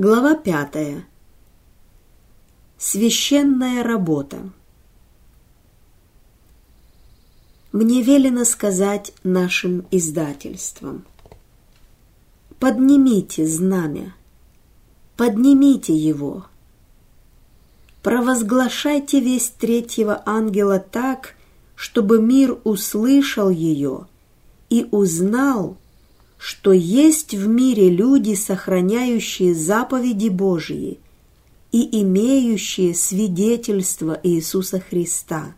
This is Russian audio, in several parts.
Глава пятая. Священная работа. Мне велено сказать нашим издательствам. Поднимите знамя, поднимите его. Провозглашайте весть третьего ангела так, чтобы мир услышал ее и узнал, что есть в мире люди, сохраняющие заповеди Божьи и имеющие свидетельство Иисуса Христа.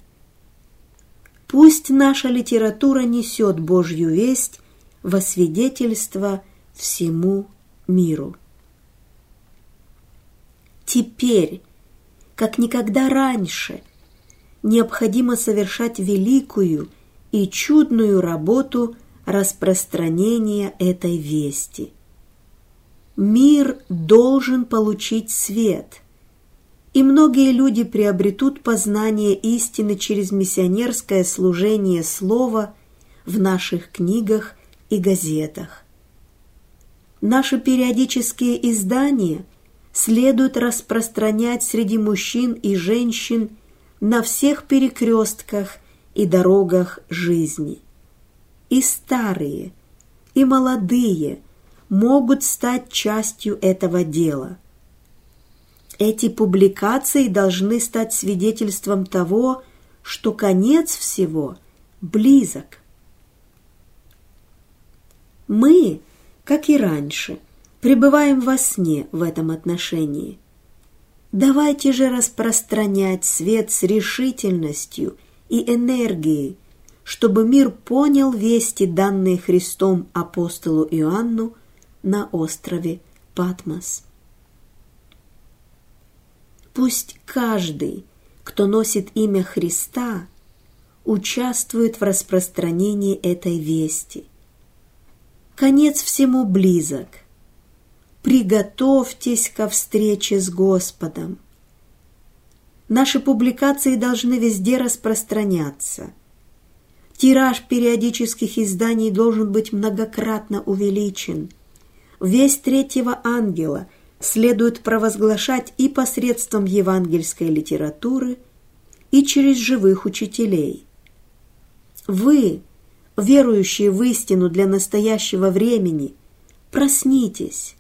Пусть наша литература несет Божью весть во свидетельство всему миру. Теперь, как никогда раньше, необходимо совершать великую и чудную работу – распространения этой вести. Мир должен получить свет, и многие люди приобретут познание истины через миссионерское служение слова в наших книгах и газетах. Наши периодические издания следует распространять среди мужчин и женщин на всех перекрестках и дорогах жизни и старые, и молодые могут стать частью этого дела. Эти публикации должны стать свидетельством того, что конец всего близок. Мы, как и раньше, пребываем во сне в этом отношении. Давайте же распространять свет с решительностью и энергией, чтобы мир понял вести, данные Христом апостолу Иоанну на острове Патмос. Пусть каждый, кто носит имя Христа, участвует в распространении этой вести. Конец всему близок. Приготовьтесь ко встрече с Господом. Наши публикации должны везде распространяться – Тираж периодических изданий должен быть многократно увеличен. Весь третьего ангела следует провозглашать и посредством евангельской литературы, и через живых учителей. Вы, верующие в истину для настоящего времени, проснитесь.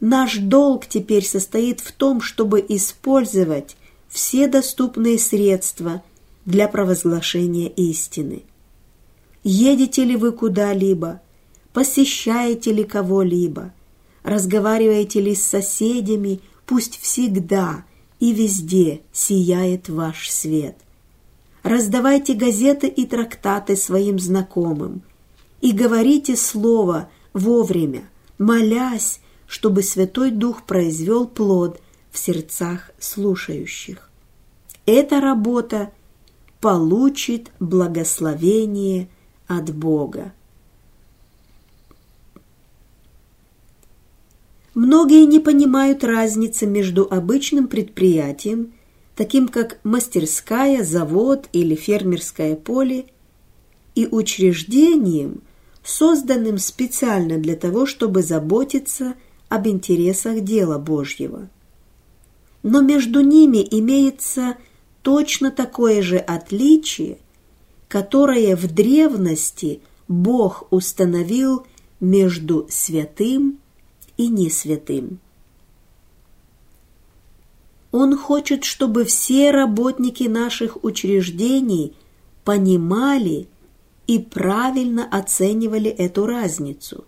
Наш долг теперь состоит в том, чтобы использовать все доступные средства – для провозглашения истины. Едете ли вы куда-либо, посещаете ли кого-либо, разговариваете ли с соседями, пусть всегда и везде сияет ваш свет. Раздавайте газеты и трактаты своим знакомым и говорите слово вовремя, молясь, чтобы Святой Дух произвел плод в сердцах слушающих. Эта работа получит благословение от Бога. Многие не понимают разницы между обычным предприятием, таким как мастерская, завод или фермерское поле, и учреждением, созданным специально для того, чтобы заботиться об интересах дела Божьего. Но между ними имеется точно такое же отличие, которое в древности Бог установил между святым и несвятым. Он хочет, чтобы все работники наших учреждений понимали и правильно оценивали эту разницу.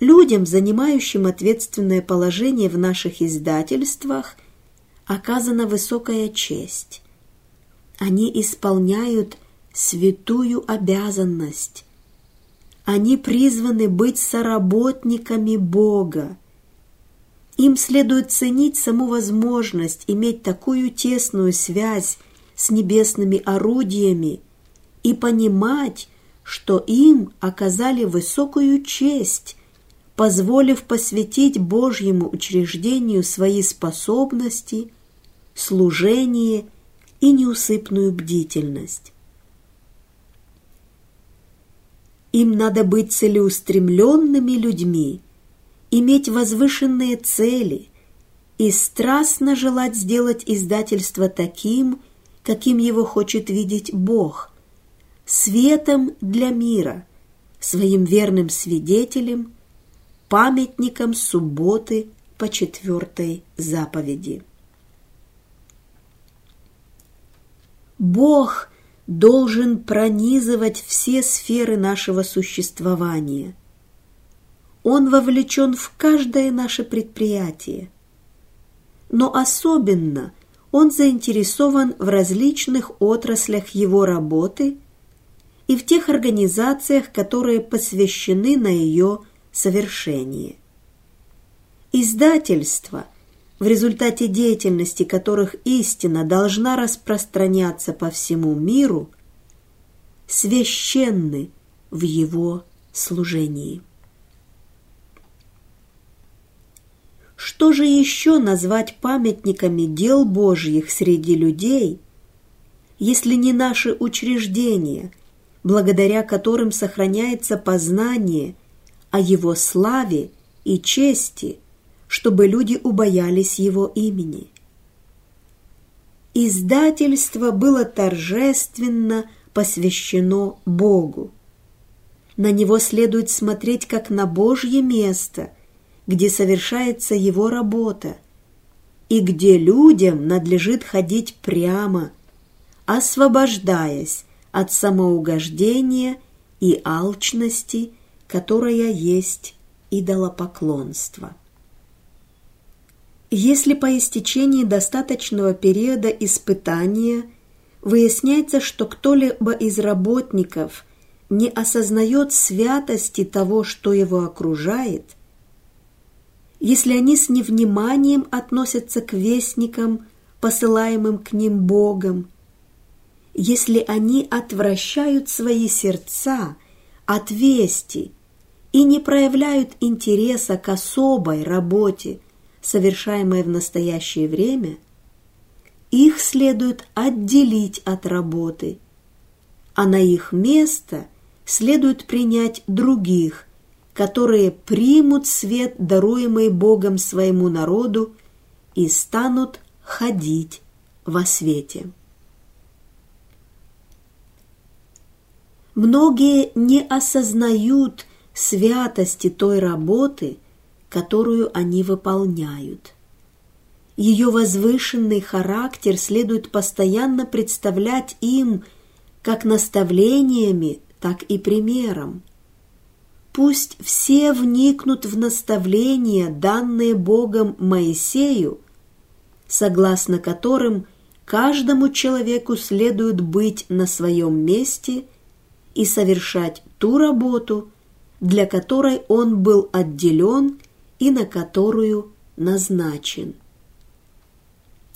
Людям, занимающим ответственное положение в наших издательствах – оказана высокая честь. Они исполняют святую обязанность. Они призваны быть соработниками Бога. Им следует ценить саму возможность иметь такую тесную связь с небесными орудиями и понимать, что им оказали высокую честь, позволив посвятить Божьему учреждению свои способности – служение и неусыпную бдительность. Им надо быть целеустремленными людьми иметь возвышенные цели и страстно желать сделать издательство таким, каким его хочет видеть Бог, светом для мира, своим верным свидетелем, памятником субботы по четвертой заповеди. Бог должен пронизывать все сферы нашего существования. Он вовлечен в каждое наше предприятие. Но особенно он заинтересован в различных отраслях его работы и в тех организациях, которые посвящены на ее совершение. Издательство – в результате деятельности которых истина должна распространяться по всему миру, священны в его служении. Что же еще назвать памятниками дел Божьих среди людей, если не наши учреждения, благодаря которым сохраняется познание о Его славе и чести – чтобы люди убоялись его имени. Издательство было торжественно посвящено Богу. На него следует смотреть как на Божье место, где совершается его работа, и где людям надлежит ходить прямо, освобождаясь от самоугождения и алчности, которая есть идолопоклонство. Если по истечении достаточного периода испытания выясняется, что кто-либо из работников не осознает святости того, что его окружает, если они с невниманием относятся к вестникам, посылаемым к ним Богом, если они отвращают свои сердца от вести и не проявляют интереса к особой работе – совершаемое в настоящее время, их следует отделить от работы, а на их место следует принять других, которые примут свет, даруемый Богом своему народу, и станут ходить во свете. Многие не осознают святости той работы, которую они выполняют. Ее возвышенный характер следует постоянно представлять им как наставлениями, так и примером. Пусть все вникнут в наставления, данные Богом Моисею, согласно которым каждому человеку следует быть на своем месте и совершать ту работу, для которой он был отделен и на которую назначен.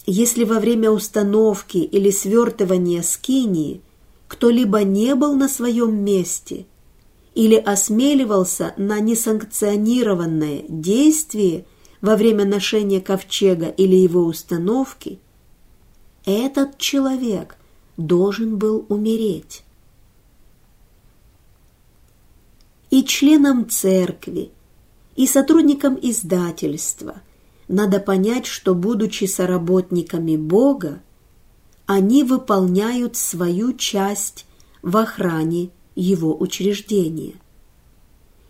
Если во время установки или свертывания скинии кто-либо не был на своем месте или осмеливался на несанкционированное действие во время ношения ковчега или его установки, этот человек должен был умереть. И членам церкви, и сотрудникам издательства надо понять, что, будучи соработниками Бога, они выполняют свою часть в охране Его учреждения.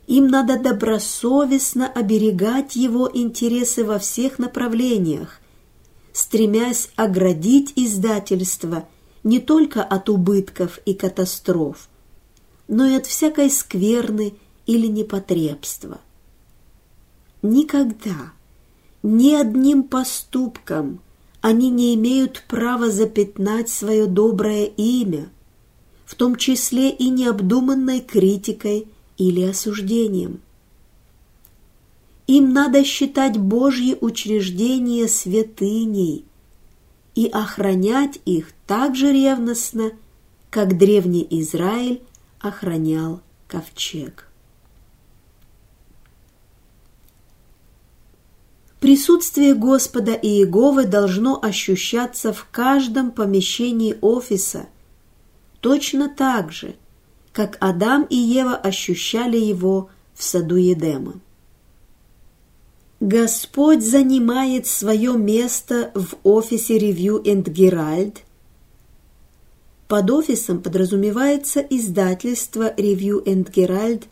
Им надо добросовестно оберегать Его интересы во всех направлениях, стремясь оградить издательство не только от убытков и катастроф, но и от всякой скверны или непотребства – Никогда, ни одним поступком они не имеют права запятнать свое доброе имя, в том числе и необдуманной критикой или осуждением. Им надо считать Божьи учреждения святыней и охранять их так же ревностно, как древний Израиль охранял ковчег. Присутствие Господа и Иеговы должно ощущаться в каждом помещении офиса, точно так же, как Адам и Ева ощущали его в саду Едема. Господь занимает свое место в офисе Review and Herald. Под офисом подразумевается издательство Review and Herald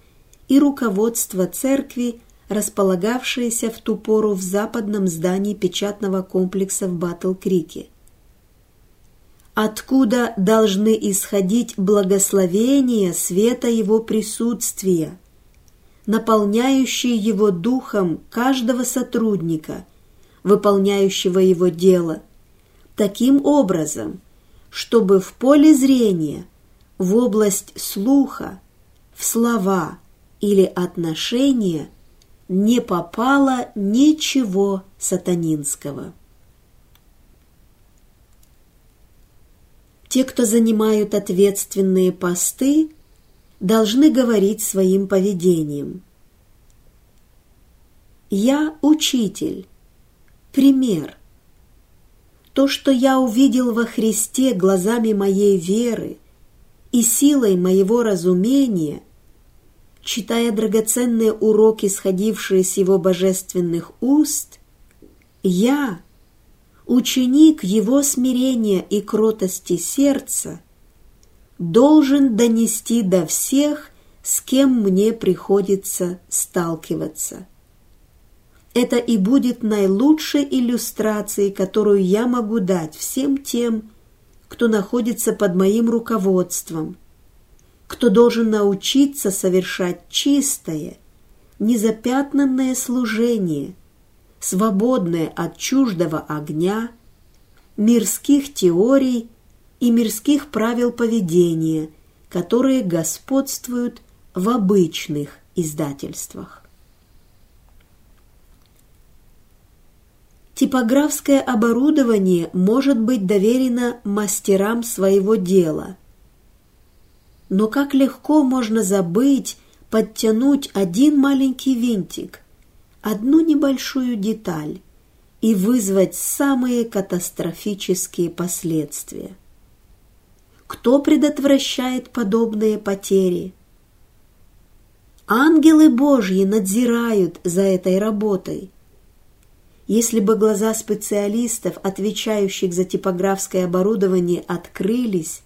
и руководство церкви, располагавшееся в ту пору в западном здании печатного комплекса в Батл-Крике. Откуда должны исходить благословения света Его присутствия – наполняющие его духом каждого сотрудника, выполняющего его дело, таким образом, чтобы в поле зрения, в область слуха, в слова или отношения не попало ничего сатанинского. Те, кто занимают ответственные посты, должны говорить своим поведением. Я учитель, пример. То, что я увидел во Христе глазами моей веры и силой моего разумения, читая драгоценные уроки, сходившие с его божественных уст, я, ученик его смирения и кротости сердца, должен донести до всех, с кем мне приходится сталкиваться. Это и будет наилучшей иллюстрацией, которую я могу дать всем тем, кто находится под моим руководством, кто должен научиться совершать чистое, незапятнанное служение, свободное от чуждого огня, мирских теорий и мирских правил поведения, которые господствуют в обычных издательствах. Типографское оборудование может быть доверено мастерам своего дела. Но как легко можно забыть подтянуть один маленький винтик, одну небольшую деталь и вызвать самые катастрофические последствия. Кто предотвращает подобные потери? Ангелы Божьи надзирают за этой работой. Если бы глаза специалистов, отвечающих за типографское оборудование, открылись,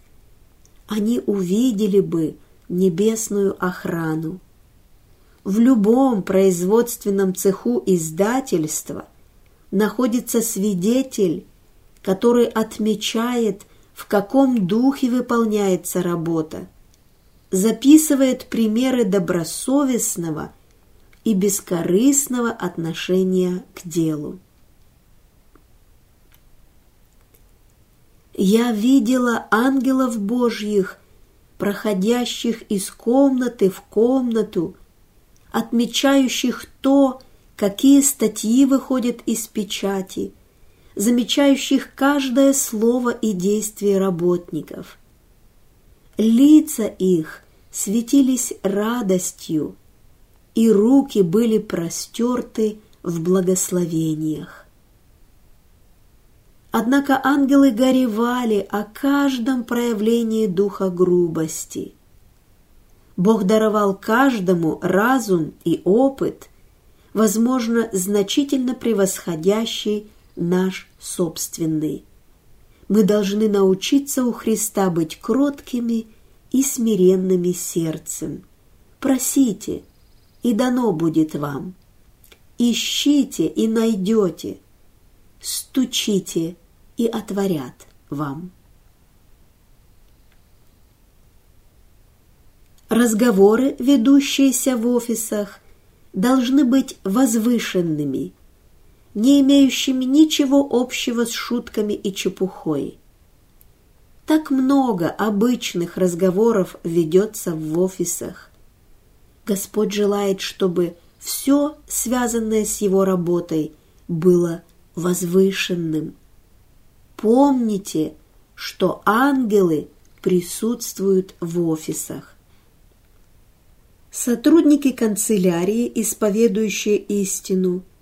они увидели бы небесную охрану. В любом производственном цеху издательства находится свидетель, который отмечает – в каком духе выполняется работа, записывает примеры добросовестного и бескорыстного отношения к делу. Я видела ангелов Божьих, проходящих из комнаты в комнату, отмечающих то, какие статьи выходят из печати – замечающих каждое слово и действие работников. Лица их светились радостью, и руки были простерты в благословениях. Однако ангелы горевали о каждом проявлении духа грубости. Бог даровал каждому разум и опыт, возможно, значительно превосходящий наш собственный. Мы должны научиться у Христа быть кроткими и смиренными сердцем. Просите, и дано будет вам. Ищите и найдете. Стучите и отворят вам. Разговоры, ведущиеся в офисах, должны быть возвышенными – не имеющими ничего общего с шутками и чепухой. Так много обычных разговоров ведется в офисах. Господь желает, чтобы все, связанное с Его работой, было возвышенным. Помните, что ангелы присутствуют в офисах. Сотрудники канцелярии, исповедующие истину –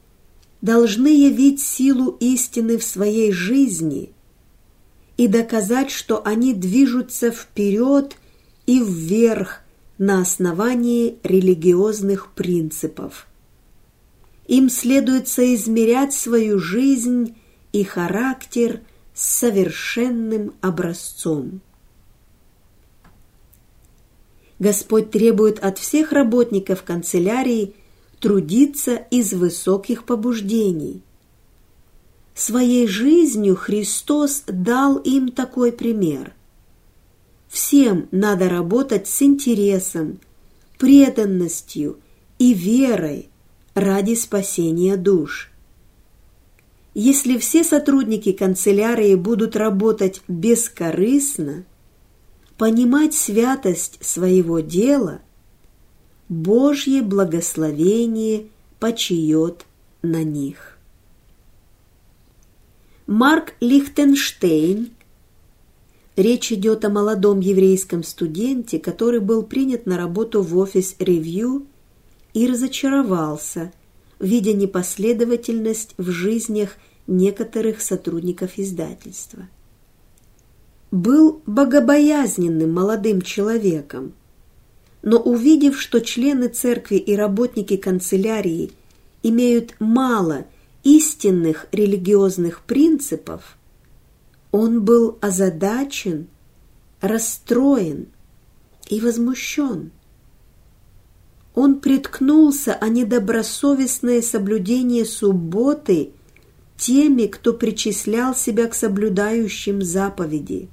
должны явить силу истины в своей жизни и доказать, что они движутся вперед и вверх на основании религиозных принципов. им следует соизмерять свою жизнь и характер совершенным образцом. Господь требует от всех работников канцелярии трудиться из высоких побуждений. Своей жизнью Христос дал им такой пример. Всем надо работать с интересом, преданностью и верой ради спасения душ. Если все сотрудники канцелярии будут работать бескорыстно, понимать святость своего дела, Божье благословение почиет на них. Марк Лихтенштейн Речь идет о молодом еврейском студенте, который был принят на работу в офис «Ревью» и разочаровался, видя непоследовательность в жизнях некоторых сотрудников издательства. Был богобоязненным молодым человеком, но увидев, что члены церкви и работники канцелярии имеют мало истинных религиозных принципов, он был озадачен, расстроен и возмущен. Он приткнулся о недобросовестное соблюдение субботы теми, кто причислял себя к соблюдающим заповеди.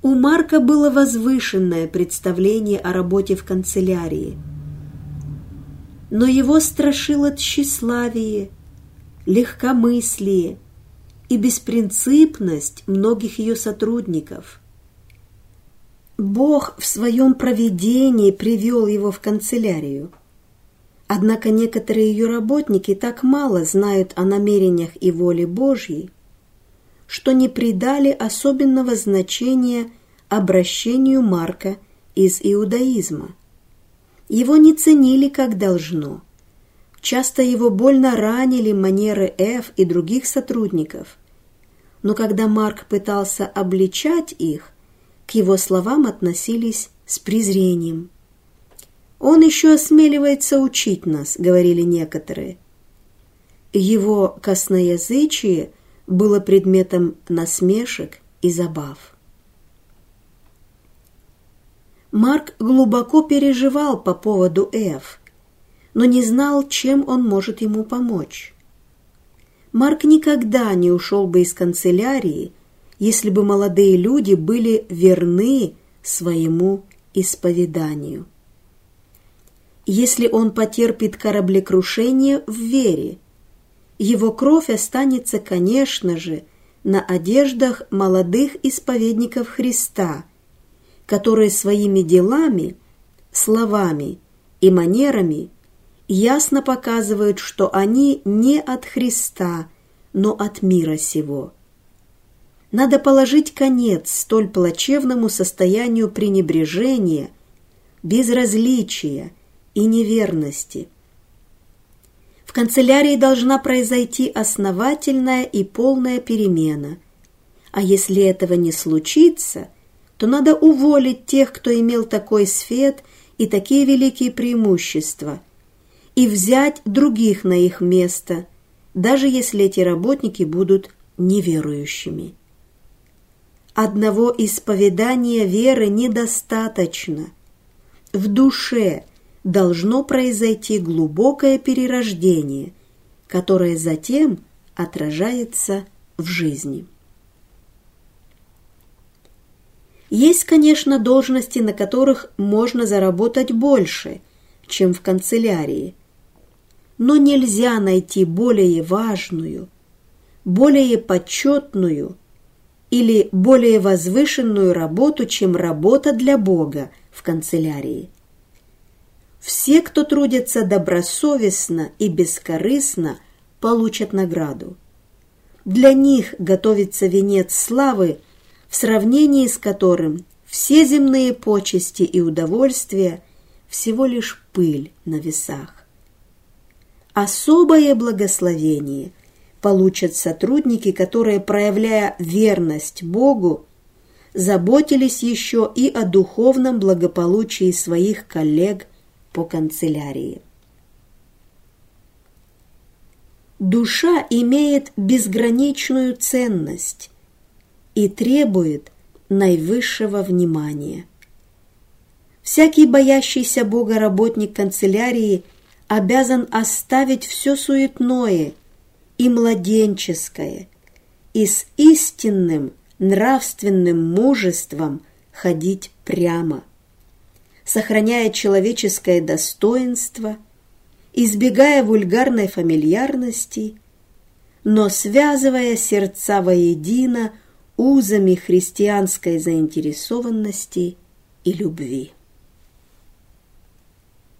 У Марка было возвышенное представление о работе в канцелярии, но его страшило тщеславие, легкомыслие – и беспринципность многих ее сотрудников. Бог в своем проведении привел его в канцелярию. Однако некоторые ее работники так мало знают о намерениях и воле Божьей, что не придали особенного значения обращению Марка из иудаизма. Его не ценили как должно – Часто его больно ранили манеры Ф и других сотрудников. Но когда Марк пытался обличать их, к его словам относились с презрением. «Он еще осмеливается учить нас», — говорили некоторые. Его косноязычие было предметом насмешек и забав. Марк глубоко переживал по поводу Ф, но не знал, чем он может ему помочь. Марк никогда не ушел бы из канцелярии, если бы молодые люди были верны своему исповеданию. Если он потерпит кораблекрушение в вере, его кровь останется, конечно же, на одеждах молодых исповедников Христа, которые своими делами, словами и манерами ясно показывают, что они не от Христа, но от мира сего. Надо положить конец столь плачевному состоянию пренебрежения, безразличия и неверности. В канцелярии должна произойти основательная и полная перемена, а если этого не случится, то надо уволить тех, кто имел такой свет и такие великие преимущества – и взять других на их место, даже если эти работники будут неверующими. Одного исповедания веры недостаточно. В душе должно произойти глубокое перерождение, которое затем отражается в жизни. Есть, конечно, должности, на которых можно заработать больше, чем в канцелярии – но нельзя найти более важную, более почетную или более возвышенную работу, чем работа для Бога в канцелярии. Все, кто трудится добросовестно и бескорыстно, получат награду. Для них готовится венец славы, в сравнении с которым все земные почести и удовольствия всего лишь пыль на весах особое благословение получат сотрудники, которые, проявляя верность Богу, заботились еще и о духовном благополучии своих коллег по канцелярии. душа имеет безграничную ценность и требует наивысшего внимания. Всякий боящийся Бога работник канцелярии обязан оставить все суетное и младенческое и с истинным нравственным мужеством ходить прямо, сохраняя человеческое достоинство, избегая вульгарной фамильярности, но связывая сердца воедино узами христианской заинтересованности и любви.